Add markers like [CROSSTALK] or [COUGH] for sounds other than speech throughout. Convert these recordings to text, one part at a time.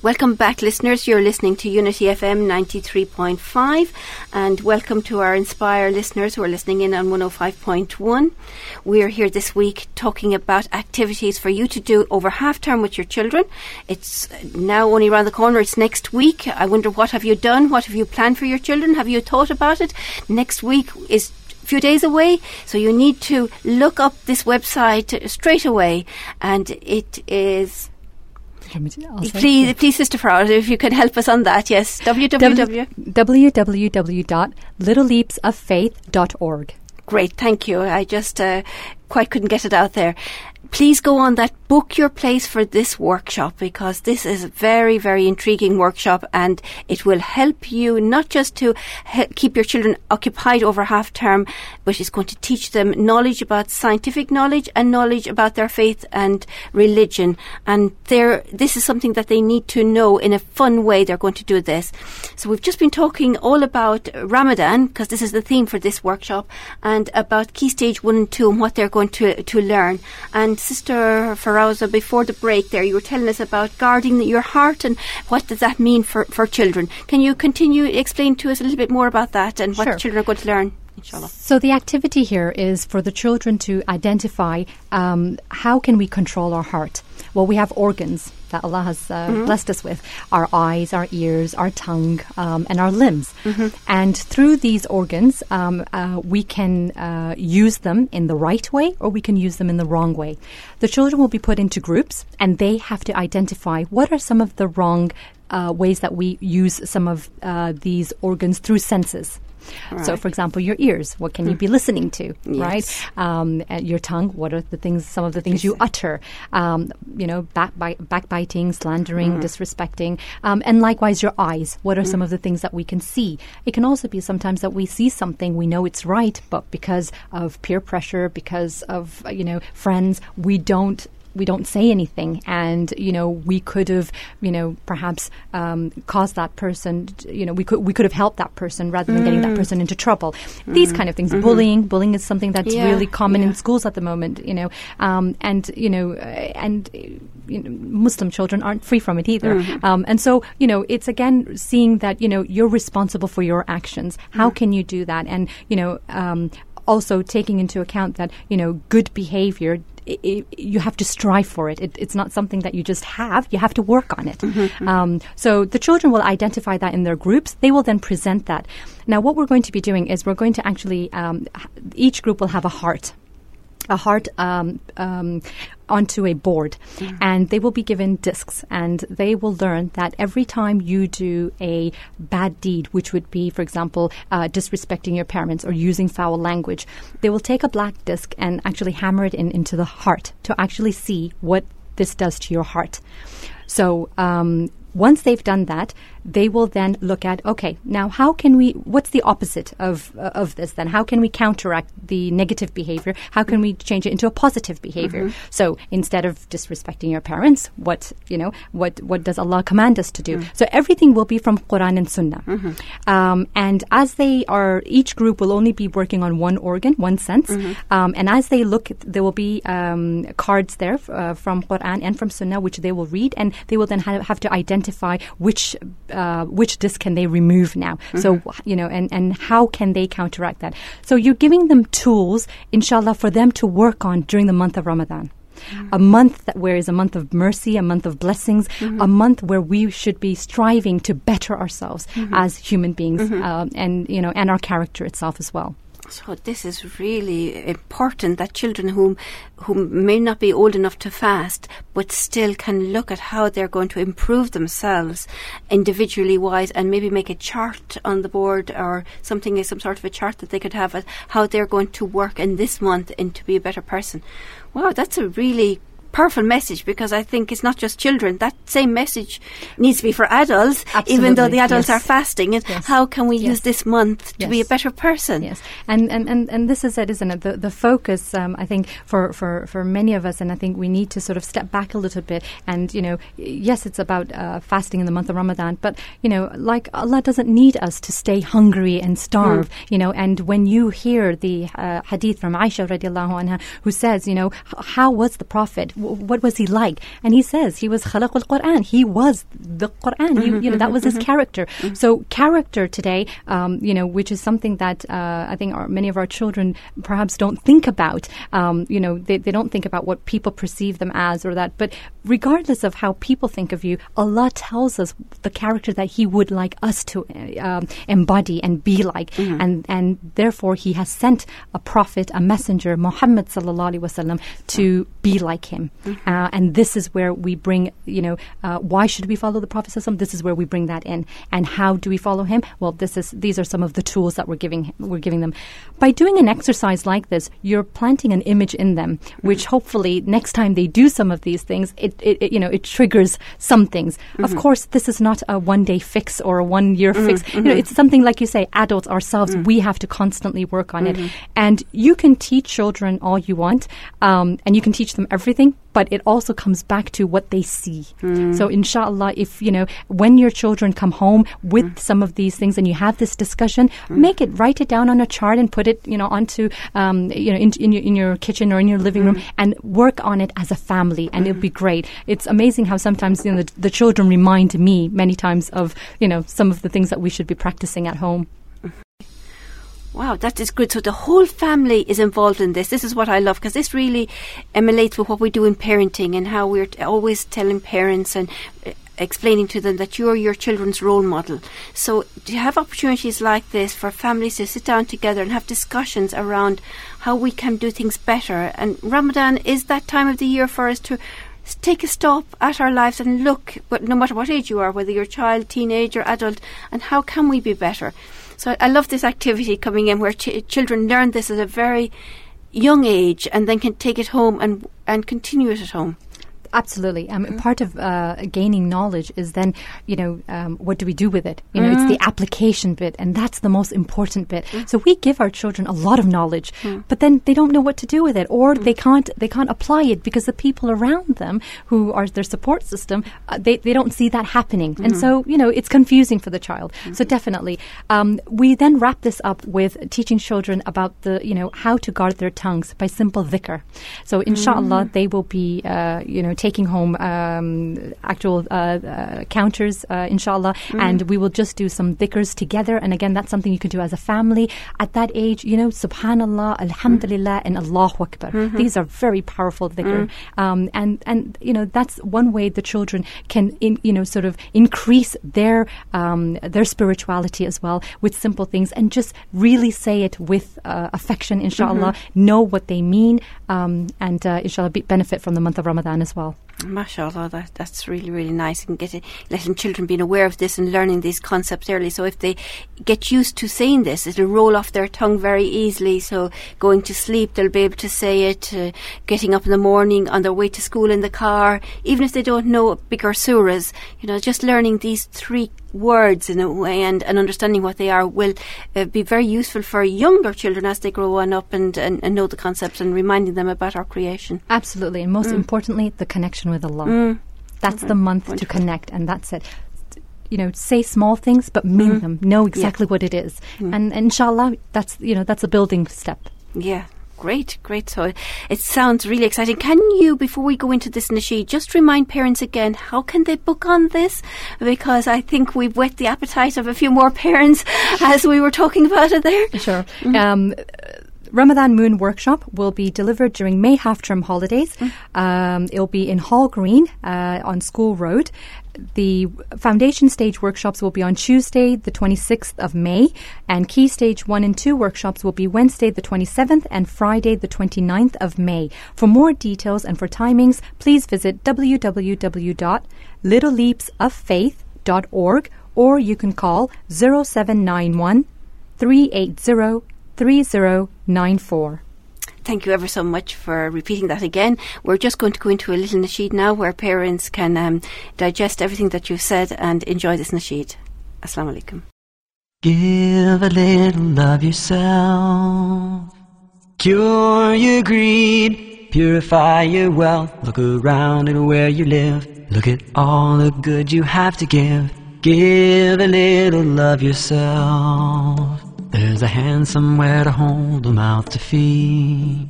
Welcome back, listeners. You're listening to Unity FM 93.5, and welcome to our Inspire listeners who are listening in on 105.1. We're here this week talking about activities for you to do over half term with your children. It's now only around the corner, it's next week. I wonder what have you done? What have you planned for your children? Have you thought about it? Next week is a few days away. So you need to look up this website straight away, and it is Please, please, Sister Farrell, if you could help us on that, yes. www. www.littleleapsoffaith.org. Great, thank you. I just uh, quite couldn't get it out there please go on that book your place for this workshop because this is a very very intriguing workshop and it will help you not just to he- keep your children occupied over half term but it's going to teach them knowledge about scientific knowledge and knowledge about their faith and religion. And this is something that they need to know in a fun way they're going to do this. So we've just been talking all about Ramadan because this is the theme for this workshop and about key stage 1 and 2 and what they're going to to learn. And Sister Farouza, before the break there, you were telling us about guarding your heart and what does that mean for, for children. Can you continue explain to us a little bit more about that and sure. what children are going to learn? Inshallah. So the activity here is for the children to identify um, how can we control our heart. Well, we have organs that Allah has uh, mm-hmm. blessed us with our eyes, our ears, our tongue, um, and our limbs. Mm-hmm. And through these organs, um, uh, we can uh, use them in the right way or we can use them in the wrong way. The children will be put into groups and they have to identify what are some of the wrong uh, ways that we use some of uh, these organs through senses. Right. So, for example, your ears, what can you be listening to, yes. right? Um, your tongue, what are the things, some of the things you utter? Um, you know, back, backbiting, slandering, mm. disrespecting. Um, and likewise, your eyes, what are mm. some of the things that we can see? It can also be sometimes that we see something, we know it's right, but because of peer pressure, because of, you know, friends, we don't we don't say anything, and you know we could have you know perhaps um, caused that person. You know we could we could have helped that person rather than mm. getting that mm. person into trouble. Mm. These kind of things. Mm-hmm. Bullying, bullying is something that's yeah. really common yeah. in schools at the moment. You know, um, and you know, uh, and you know, Muslim children aren't free from it either. Mm-hmm. Um, and so you know, it's again seeing that you know you're responsible for your actions. How mm. can you do that? And you know, um, also taking into account that you know good behavior it, it, you have to strive for it. it. It's not something that you just have. You have to work on it. Mm-hmm, mm-hmm. Um, so the children will identify that in their groups. They will then present that. Now, what we're going to be doing is we're going to actually um, each group will have a heart a heart um, um, onto a board mm. and they will be given discs and they will learn that every time you do a bad deed, which would be, for example, uh, disrespecting your parents or using foul language, they will take a black disc and actually hammer it in into the heart to actually see what this does to your heart. So um, once they've done that, they will then look at okay, now how can we? What's the opposite of uh, of this? Then how can we counteract the negative behavior? How can we change it into a positive behavior? Mm-hmm. So instead of disrespecting your parents, what you know, what what does Allah command us to do? Mm-hmm. So everything will be from Quran and Sunnah. Mm-hmm. Um, and as they are, each group will only be working on one organ, one sense. Mm-hmm. Um, and as they look, there will be um, cards there uh, from Quran and from Sunnah, which they will read, and they will then have, have to identify which uh, which disc can they remove now? Mm-hmm. So, you know, and, and how can they counteract that? So you're giving them tools, inshallah, for them to work on during the month of Ramadan. Mm-hmm. A month that where is a month of mercy, a month of blessings, mm-hmm. a month where we should be striving to better ourselves mm-hmm. as human beings, mm-hmm. um, and you know, and our character itself as well. So this is really important that children whom who may not be old enough to fast, but still can look at how they're going to improve themselves individually wise, and maybe make a chart on the board or something, some sort of a chart that they could have how they're going to work in this month and to be a better person. Wow, that's a really powerful message because I think it's not just children. That same message needs to be for adults, Absolutely. even though the adults yes. are fasting. And yes. how can we yes. use this month to be a better person? Yes, and and, and, and this is it, isn't it? The the focus, um, I think, for, for, for many of us, and I think we need to sort of step back a little bit. And you know, yes, it's about uh, fasting in the month of Ramadan, but you know, like Allah doesn't need us to stay hungry and starve. Mm. You know, and when you hear the uh, hadith from Aisha radiallahu anha, who says, you know, how was the Prophet? What was he like? And he says he was khalaq al-Quran. He was the Quran. He, you know, that was his character. So character today, um, you know, which is something that uh, I think our, many of our children perhaps don't think about. Um, you know, they, they don't think about what people perceive them as or that. But regardless of how people think of you, Allah tells us the character that He would like us to uh, um, embody and be like, and and therefore He has sent a prophet, a messenger, Muhammad sallallahu alaihi wasallam, to be like him. Mm-hmm. Uh, and this is where we bring, you know, uh, why should we follow the Prophet This is where we bring that in. And how do we follow him? Well, this is these are some of the tools that we're giving we're giving them. By doing an exercise like this, you're planting an image in them, mm-hmm. which hopefully next time they do some of these things, it, it, it you know it triggers some things. Mm-hmm. Of course, this is not a one day fix or a one year fix. You know, it's something like you say, adults ourselves, we have to constantly work on it. And you can teach children all you want, um, and you can teach them everything, but it also comes back to what they see. Hmm. So, inshallah, if you know when your children come home with hmm. some of these things and you have this discussion, hmm. make it write it down on a chart and put it, you know, onto um, you know in, in your in your kitchen or in your living room and work on it as a family, and it'll be great. It's amazing how sometimes you know the, the children remind me many times of you know some of the things that we should be practicing at home. Wow, that is good. So the whole family is involved in this. This is what I love because this really emulates with what we do in parenting and how we're t- always telling parents and uh, explaining to them that you're your children's role model. So do you have opportunities like this for families to sit down together and have discussions around how we can do things better? And Ramadan is that time of the year for us to take a stop at our lives and look, but no matter what age you are, whether you're child, teenager, adult, and how can we be better? So I love this activity coming in where ch- children learn this at a very young age and then can take it home and and continue it at home. Absolutely. Um, Part of uh, gaining knowledge is then, you know, um, what do we do with it? You know, it's the application bit, and that's the most important bit. So we give our children a lot of knowledge, but then they don't know what to do with it, or they can't they can't apply it because the people around them, who are their support system, uh, they they don't see that happening, and so you know it's confusing for the child. So definitely, um, we then wrap this up with teaching children about the you know how to guard their tongues by simple dhikr. So inshallah, they will be uh, you know taking home um, actual uh, uh, counters, uh, inshallah, and we will just do some dhikrs together. And again, that's something you can do as a family at that age. You know, Subhanallah, Alhamdulillah, and Allahu Akbar. These are very powerful dhikr, um, and and you know that's one way the children can in, you know sort of increase their um, their spirituality as well with simple things and just really say it with uh, affection, inshallah. Know what they mean, um, and uh, inshallah be, benefit from the month of Ramadan as well well. MashaAllah, that, that's really, really nice. And getting, letting children being aware of this and learning these concepts early. So if they get used to saying this, it'll roll off their tongue very easily. So going to sleep, they'll be able to say it. Uh, getting up in the morning, on their way to school in the car, even if they don't know bigger surahs, you know, just learning these three words in a way and, and understanding what they are will uh, be very useful for younger children as they grow on up and, and, and know the concepts and reminding them about our creation. Absolutely, and most importantly, the connection with Allah. Mm. That's the mm-hmm. month to connect, and that's it. You know, say small things, but mean mm. them. Know exactly what it is, and, and inshallah, that's you know that's a building step. Yeah. Great, great. So it sounds really exciting. Can you, before we go into this nasheed, just remind parents again how can they book on this? Because I think we've whet the appetite of a few more [LAUGHS] parents as we were talking about it there. Sure. Um, Ramadan Moon Workshop will be delivered during May half term holidays. Um, it'll be in Hall Green uh, on School Road. The foundation stage workshops will be on Tuesday, the 26th of May, and key stage 1 and 2 workshops will be Wednesday, the 27th, and Friday, the 29th of May. For more details and for timings, please visit www.littleleapsoffaith.org or you can call 0791 380 3094. Thank you ever so much for repeating that again. We're just going to go into a little nasheed now where parents can um, digest everything that you've said and enjoy this nasheed. Assalamu alaikum. Give a little of yourself. Cure your greed. Purify your wealth. Look around at where you live. Look at all the good you have to give. Give a little of yourself. There's a hand somewhere to hold, a mouth to feed.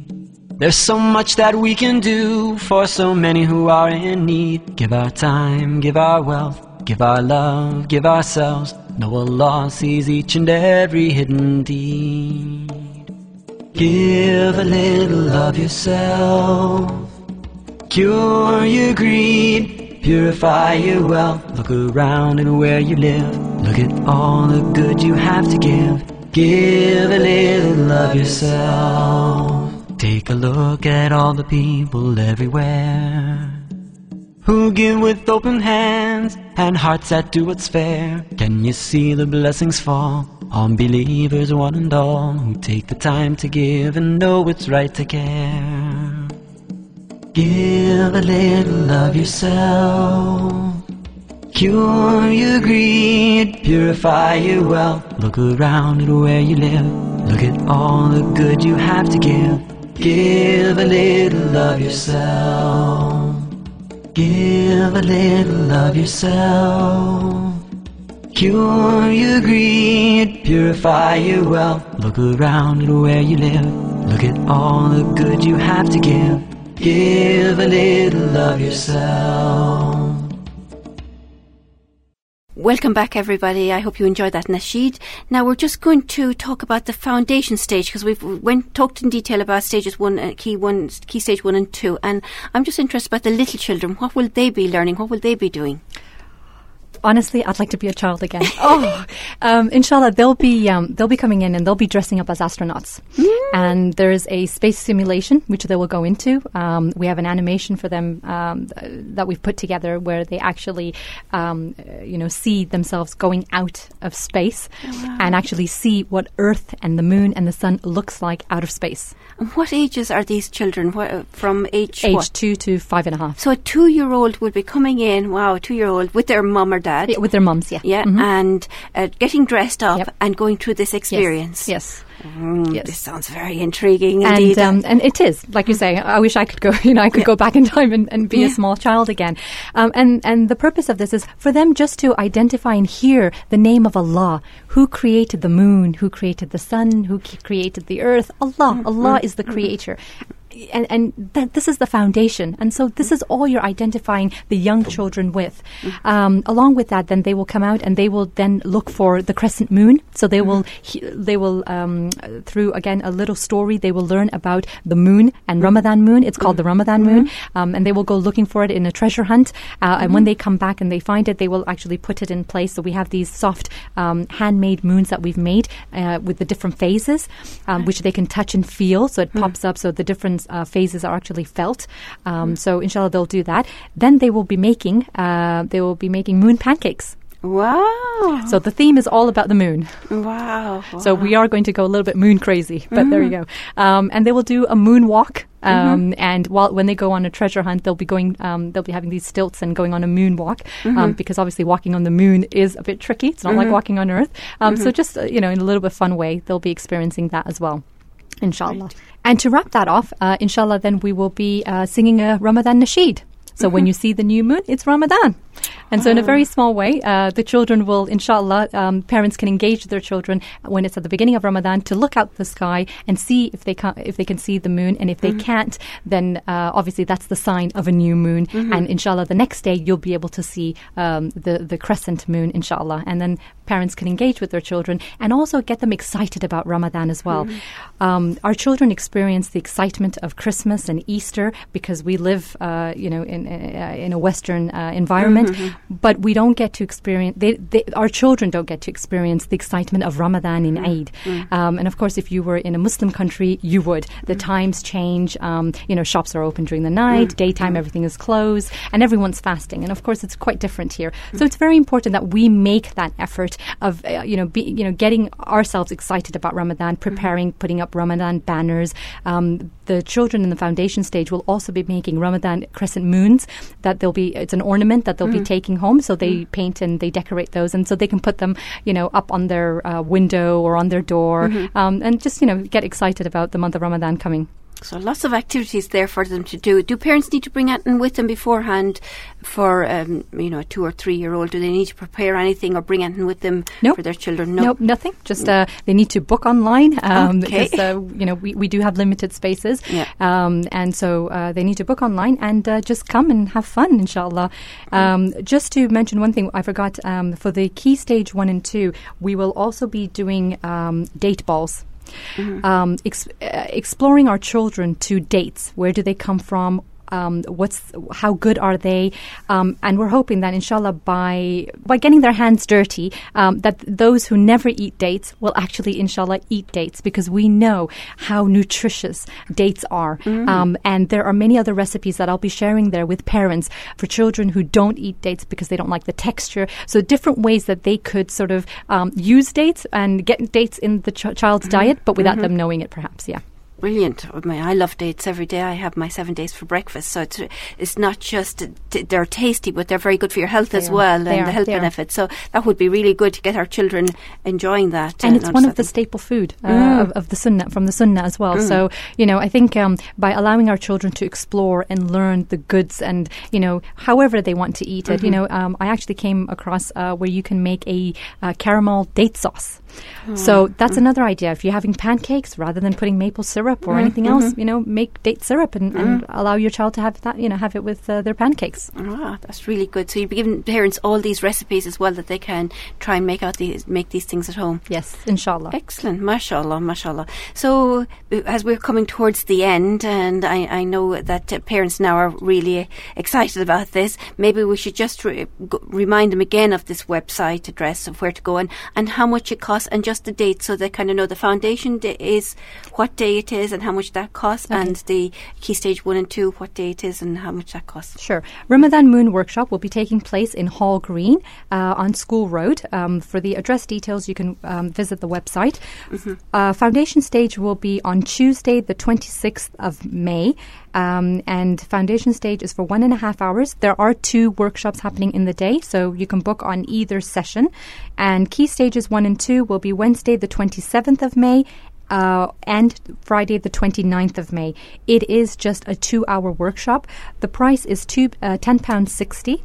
There's so much that we can do for so many who are in need. Give our time, give our wealth, give our love, give ourselves. Know Allah sees each and every hidden deed. Give a little of yourself. Cure your greed, purify your wealth. Look around and where you live. Look at all the good you have to give. Give a little of yourself. Take a look at all the people everywhere who give with open hands and hearts that do what's fair. Can you see the blessings fall on believers, one and all, who take the time to give and know it's right to care? Give a little of yourself. Cure your greed, purify your wealth. Look around at where you live. Look at all the good you have to give. Give a little of yourself. Give a little of yourself. Cure your greed, purify your wealth. Look around at where you live. Look at all the good you have to give. Give a little of yourself. Welcome back, everybody. I hope you enjoyed that nasheed. Now we're just going to talk about the foundation stage because we've went talked in detail about stages one, uh, key one, key stage one and two, and I'm just interested about the little children. What will they be learning? What will they be doing? Honestly, I'd like to be a child again. [LAUGHS] oh, um, inshallah, they'll be um, they'll be coming in and they'll be dressing up as astronauts. Mm. And there's a space simulation which they will go into. Um, we have an animation for them um, that we've put together where they actually, um, you know, see themselves going out of space wow. and actually see what Earth and the Moon and the Sun looks like out of space. And what ages are these children? What, from age age what? two to five and a half. So a two-year-old would be coming in. Wow, a two-year-old with their mum or dad. Yeah, with their mums, yeah. Yeah, mm-hmm. and uh, getting dressed up yep. and going through this experience. Yes. yes. Mm, yes. This sounds very intriguing and, indeed. Um, and it is, like you say, I wish I could go, [LAUGHS] you know, I could yeah. go back in time and, and be yeah. a small child again. Um, and, and the purpose of this is for them just to identify and hear the name of Allah, who created the moon, who created the sun, who created the earth. Allah, mm-hmm. Allah is the mm-hmm. creator and, and that this is the foundation. And so this is all you're identifying the young children with. Um, along with that, then they will come out and they will then look for the crescent moon. So they will they will um, through again a little story. They will learn about the moon and Ramadan moon. It's called the Ramadan moon, um, and they will go looking for it in a treasure hunt. Uh, and when they come back and they find it, they will actually put it in place. So we have these soft um, handmade moons that we've made uh, with the different phases, um, which they can touch and feel. So it pops up. So the different uh, phases are actually felt. Um, mm. So inshallah they'll do that. Then they will be making uh, they will be making moon pancakes. Wow. So the theme is all about the moon. Wow. wow. So we are going to go a little bit moon crazy, but mm-hmm. there you mm-hmm. go. Um, and they will do a moon walk. Um, mm-hmm. And while when they go on a treasure hunt, they'll be going, um, they'll be having these stilts and going on a moon walk, um, mm-hmm. because obviously walking on the moon is a bit tricky. It's not like mm-hmm. walking on Earth. Um, so mm-hmm. just uh, you know, in a little bit fun way, they'll be experiencing that as well inshallah. Right. And to wrap that off, uh, inshallah, then we will be uh, singing a Ramadan nasheed. So mm-hmm. when you [LAUGHS] see the new moon, it's Ramadan. And so, in a very small way, uh, the children will, inshallah, um, parents can engage their children when it's at the beginning of Ramadan to look out the sky and see if they can if they can see the moon, and if they mm-hmm. can't, then uh, obviously that's the sign of a new moon. Mm-hmm. And inshallah, the next day you'll be able to see um, the the crescent moon, inshallah, and then parents can engage with their children and also get them excited about Ramadan as well. Mm-hmm. Um, our children experience the excitement of Christmas and Easter because we live, uh, you know, in uh, in a Western uh, environment. Mm-hmm but we don't get to experience, they, they, our children don't get to experience the excitement of Ramadan in mm. Eid. Mm. Um, and of course, if you were in a Muslim country, you would. The times change, um, you know, shops are open during the night, daytime, everything is closed, and everyone's fasting. And of course, it's quite different here. So it's very important that we make that effort of, uh, you know, be, you know, getting ourselves excited about Ramadan, preparing, putting up Ramadan banners. Um, the children in the foundation stage will also be making Ramadan crescent moons that they'll be, it's an ornament that they'll be taking home. So they mm. paint and they decorate those, and so they can put them, you know, up on their uh, window or on their door, mm-hmm. um, and just you know get excited about the month of Ramadan coming. So lots of activities there for them to do. Do parents need to bring anything with them beforehand for um, you know a two or three year old? Do they need to prepare anything or bring anything with them Nope. for their children? Nope, nothing. Just uh, they need to book online um, Okay. because uh, you know we, we do have limited spaces, Yeah. um, and so uh, they need to book online and uh, just come and have fun, inshallah. Um, just to mention one thing, I forgot um, for the key stage one and two, we will also be doing um, date balls. Um, ex- uh, exploring our children to dates. Where do they come from? Um, what's how good are they? Um, and we're hoping that, inshallah, by by getting their hands dirty, um, that those who never eat dates will actually, inshallah, eat dates because we know how nutritious dates are. Um, and there are many other recipes that I'll be sharing there with parents for children who don't eat dates because they don't like the texture. So different ways that they could sort of um, use dates and get dates in the ch- child's diet, but without them knowing it, perhaps. Yeah. Brilliant. I, mean, I love dates every day. I have my seven days for breakfast. So it's, it's not just, t- they're tasty, but they're very good for your health They as are. well They and are. the health They are. benefits. So that would be really good to get our children enjoying that. and uh, it's one of the staple food uh, Mm. of, of the sunnah from the sunnah as well. So you know, I think um, by allowing our children to explore and learn the goods and you know, however they want to eat it, you know, um, I actually came across uh, where you can make a uh, caramel date sauce. So that's another idea. If you're having pancakes, rather than putting maple syrup or anything else, you know, make date syrup and, and allow your child to have that. You know, have it with uh, their pancakes. Ah, that's really good. So you'd be giving parents all these recipes as well that they can try and make out these make these things at home. Yes, inshallah. Excellent, mashallah, mashallah. So, uh, as we're coming towards the end, and I, I know that uh, parents now are really excited about this, maybe we should just re- remind them again of this website address of where to go and, and how much it costs and just the date so they kind of know the foundation day is what day it is and how much that costs, and the key stage one and two, what day it is and how much that costs. Sure. Ramadan Moon Workshop will be taking place in Hall Green uh, on School Road. Um, for the address details, you can um, visit the website. Uh, foundation stage will be on Tuesday, the 26th of May. Um, and foundation stage is for one and a half hours. There are two workshops happening in the day, so you can book on either session. And key stages one and two will be Wednesday, the 27th of May, uh, and Friday, the 29th of May. It is just a two hour workshop. The price is two, uh, £10.60.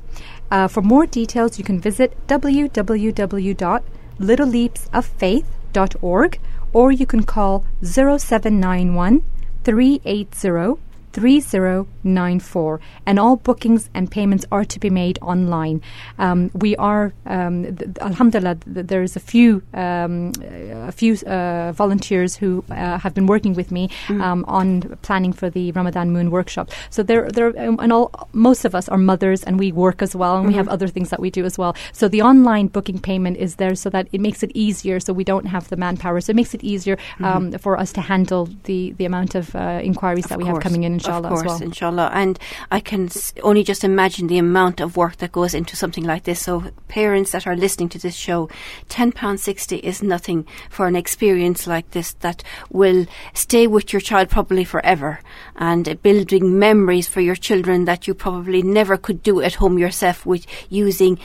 Uh, for more details, you can visit www.littleleapsoffaith.org or you can call 0791 380 3094 and all bookings and payments are to be made online. Um, we are um, th- alhamdulillah th- there's a few um, a few uh, volunteers who uh, have been working with me um, on planning for the Ramadan Moon workshop. So there there um, and all most of us are mothers and we work as well and we have other things that we do as well. So the online booking payment is there so that it makes it easier so we don't have the manpower. So it makes it easier um, for us to handle the the amount of uh, inquiries that we have coming in inshallah of course, well inshallah. And I can only just imagine the amount of work that goes into something like this. So, parents that are listening to this show, £10.60 is nothing for an experience like this that will stay with your child probably forever and building memories for your children that you probably never could do at home yourself with using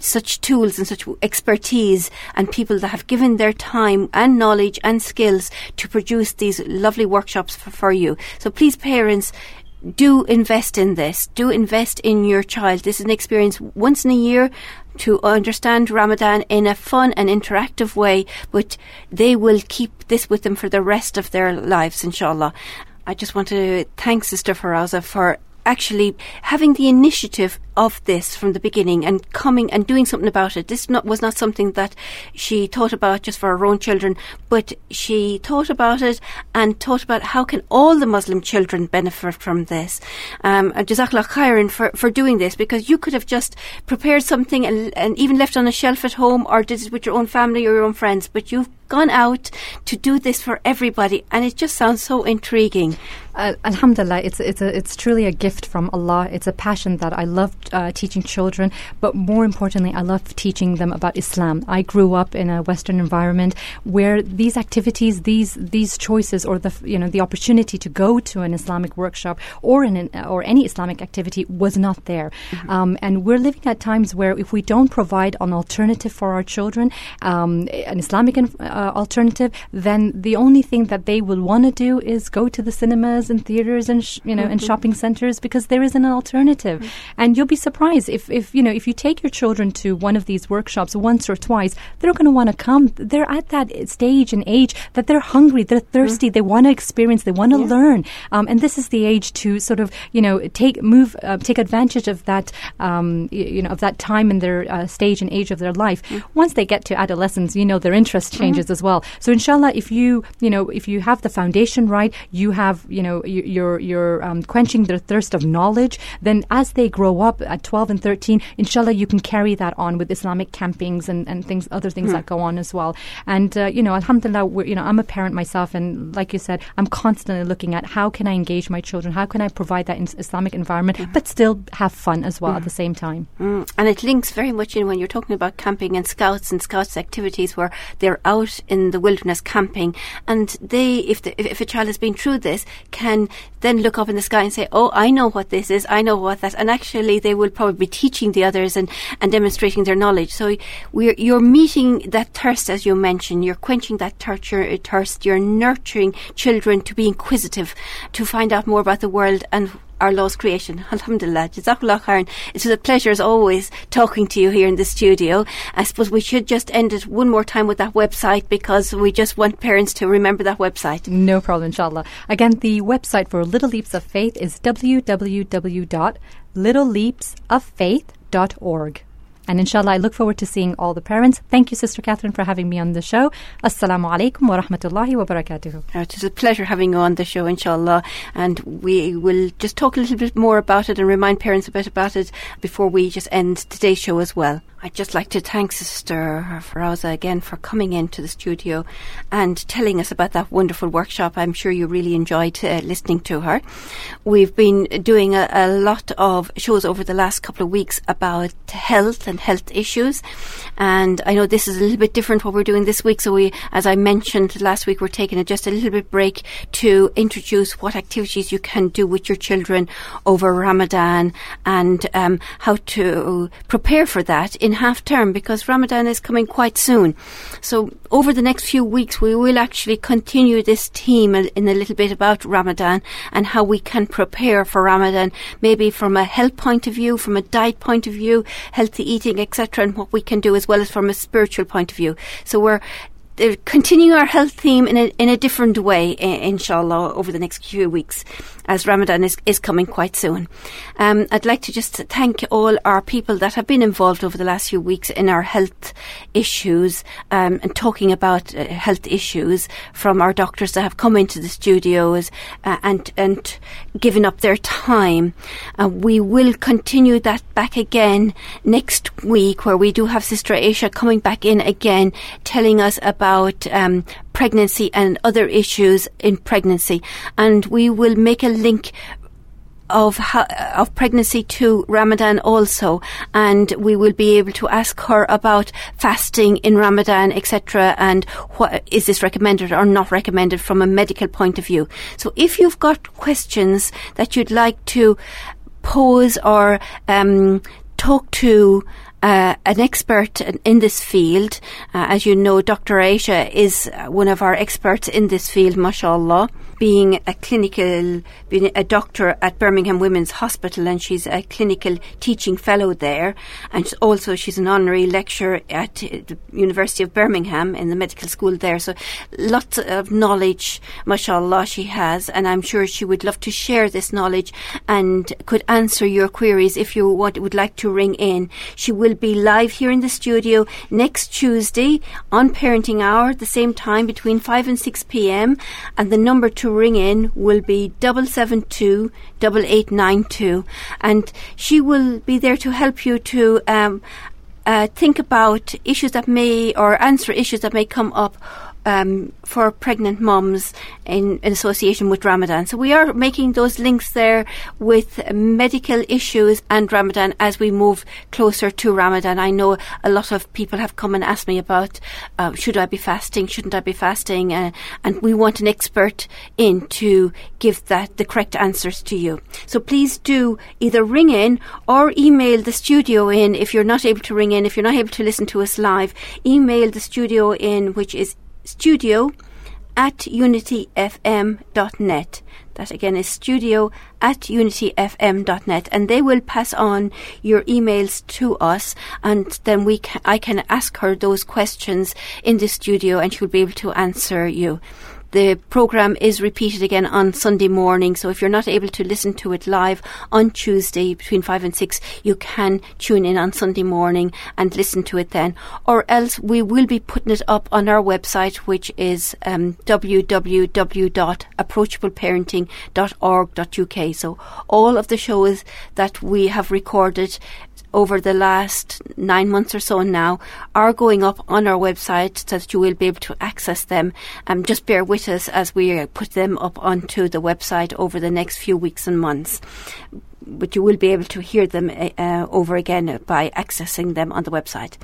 such tools and such expertise and people that have given their time and knowledge and skills to produce these lovely workshops for, for you. So please, parents, do invest in this. Do invest in your child. This is an experience once in a year to understand Ramadan in a fun and interactive way, but they will keep this with them for the rest of their lives, inshallah. I just want to thank Sister Faraza for actually having the initiative of this from the beginning and coming and doing something about it. This not, was not something that she thought about just for her own children, but she thought about it and thought about how can all the Muslim children benefit from this. Um, and Jazakallah khairan for, for doing this because you could have just prepared something and, and even left on a shelf at home or did it with your own family or your own friends, but you've gone out to do this for everybody and it just sounds so intriguing. Uh, Alhamdulillah, it's it's a, it's truly a gift from Allah. It's a passion that I love uh, teaching children, but more importantly, I love teaching them about Islam. I grew up in a Western environment where these activities, these these choices, or the you know the opportunity to go to an Islamic workshop or in an, or any Islamic activity was not there. Um, and we're living at times where if we don't provide an alternative for our children, um, an Islamic uh, uh, alternative, then the only thing that they will want to do is go to the cinemas and theaters and sh- you know and shopping centers because there isn't an alternative. And you'll be surprised if if you know if you take your children to one of these workshops once or twice, they're going to want to come. They're at that stage and age that they're hungry, they're thirsty, they want to experience, they want to learn, um, and this is the age to sort of you know take move uh, take advantage of that um, you know of that time in their uh, stage and age of their life. Once they get to adolescence, you know their interest changes as well. So inshallah, if you you know if you have the foundation right, you have you know you, you're you're um, quenching their thirst of knowledge. Then as they grow up at 12 and 13, inshallah, you can carry that on with Islamic campings and, and things other things that go on as well. And uh, you know, alhamdulillah, you know I'm a parent myself, and like you said, I'm constantly looking at how can I engage my children, how can I provide that in Islamic environment, but still have fun as well at the same time. Mm, and it links very much in when you're talking about camping and scouts and scouts activities where they're out in the wilderness camping. And they, if, the, if, a child has been through this, can then look up in the sky and say, oh, I know what this is, I know what that, and actually they will probably be teaching the others and, and demonstrating their knowledge. So you're meeting that thirst, as you mentioned, you're quenching that thirst, you're nurturing children to be inquisitive, to find out more about the world and our Lord's creation. [LAUGHS] Alhamdulillah. Jazakallah khairan. It was a pleasure as always talking to you here in the studio. I suppose we should just end it one more time with that website because we just want parents to remember that website. No problem, inshallah. Again, the website for Little Leaps of Faith is www.littleleapsoffaith.org. And inshallah, I look forward to seeing all the parents. Thank you, Sister Catherine, for having me on the show. Assalamu alaikum wa rahmatullahi wa. Uh, It a pleasure having you on the show, inshallah. And we will just talk a little bit more about it and remind parents a bit about it before we just end today's show as well. I'd just like to thank Sister Farouza again for coming into the studio and telling us about that wonderful workshop. I'm sure you really enjoyed uh, listening to her. We've been doing a, a lot of shows over the last couple of weeks about health and health issues. And I know this is a little bit different what we're doing this week. So we, as I mentioned last week, we're taking a, just a little bit break to introduce what activities you can do with your children over Ramadan and um, how to prepare for that in half term because Ramadan is coming quite soon. So over the next few weeks, we will actually continue this theme in a little bit about Ramadan and how we can prepare for Ramadan, maybe from a health point of view, from a diet point of view, healthy eating, etc., and what we can do as well as from a spiritual point of view. So we're uh, continuing our health theme in a, in a different way, inshallah, over the next few weeks, as Ramadan is, is coming quite soon. Um, I'd like to just thank all our people that have been involved over the last few weeks in our health issues um, and talking about uh, health issues from our doctors that have come into the studios uh, and and given up their time. Uh, we will continue that back again next week, where we do have Sister Aisha coming back in again, telling us about um, pregnancy and other issues in pregnancy, and we will make a link of of pregnancy to Ramadan also, and we will be able to ask her about fasting in Ramadan, etc., and what is this recommended or not recommended from a medical point of view. So, if you've got questions that you'd like to pose or um, talk to uh, an expert in- this field. Uh, as you know, Dr. Aisha is one of our experts in this field, mashallah, being a clinical, being a doctor at Birmingham Women's Hospital, and she's a clinical teaching fellow there. And also, she's an honorary lecturer at the University of Birmingham in the medical school there. So lots of knowledge, mashallah, she has, and I'm sure she would love to share this knowledge and could answer your queries if you would like to ring in. She will be live here in the studio next Tuesday on Parenting Hour, at the same time between 5 and 6 p.m. And the number to ring in will be 772 8892. And she will be there to help you to um, uh, think about issues that may, or answer issues that may come up um, for pregnant mums in, in association with Ramadan. So we are making those links there with medical issues and Ramadan as we move closer to Ramadan. I know a lot of people have come and asked me about uh, should I be fasting, shouldn't I be fasting, uh, and we want an expert in to give that the correct answers to you. So please do either ring in or email the studio in if you're not able to ring in, if you're not able to listen to us live. Email the studio in, which is studio at unityfm.net. That again is studio at unityfm.net and they will pass on your emails to us and then we can, I can ask her those questions in the studio and she'll be able to answer you. The program is repeated again on Sunday morning, so if you're not able to listen to it live on Tuesday between 5 and 6, you can tune in on Sunday morning and listen to it then. Or else we will be putting it up on our website, which is um, www.approachableparenting.org.uk. So all of the shows that we have recorded over the last nine months or so now are going up on our website so that you will be able to access them. Um, just bear with us as we put them up onto the website over the next few weeks and months but you will be able to hear them uh, uh, over again by accessing them on the website.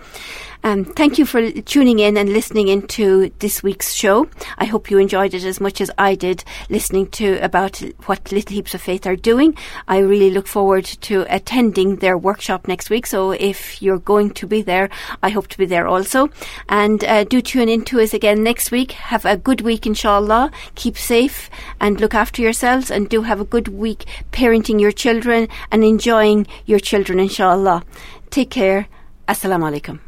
Um, thank you for tuning in and listening into this week's show. I hope you enjoyed it as much as I did listening to about what Little Leaps of Faith are doing. I really look forward to attending their workshop next week. So if you're going to be there, I hope to be there also. And uh, do tune in to us again next week. Have a good week, inshallah. Keep safe and look after yourselves and do have a good week parenting your children and enjoying your children, inshallah. Take care. Assalamu alaikum.